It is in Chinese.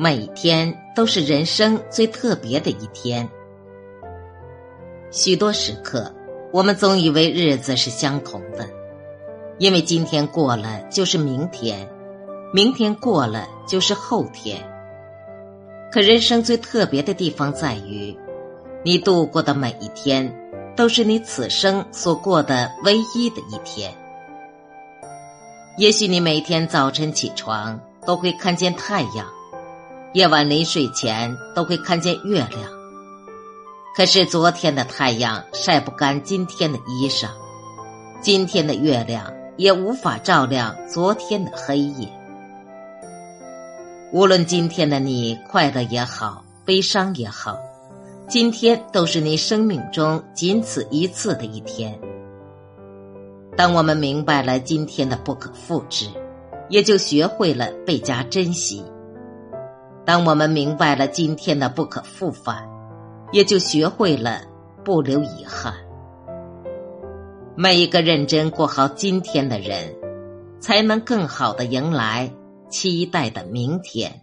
每天都是人生最特别的一天。许多时刻，我们总以为日子是相同的，因为今天过了就是明天，明天过了就是后天。可人生最特别的地方在于，你度过的每一天，都是你此生所过的唯一的一天。也许你每天早晨起床都会看见太阳。夜晚临睡前都会看见月亮，可是昨天的太阳晒不干今天的衣裳，今天的月亮也无法照亮昨天的黑夜。无论今天的你快乐也好，悲伤也好，今天都是你生命中仅此一次的一天。当我们明白了今天的不可复制，也就学会了倍加珍惜。当我们明白了今天的不可复返，也就学会了不留遗憾。每一个认真过好今天的人，才能更好的迎来期待的明天。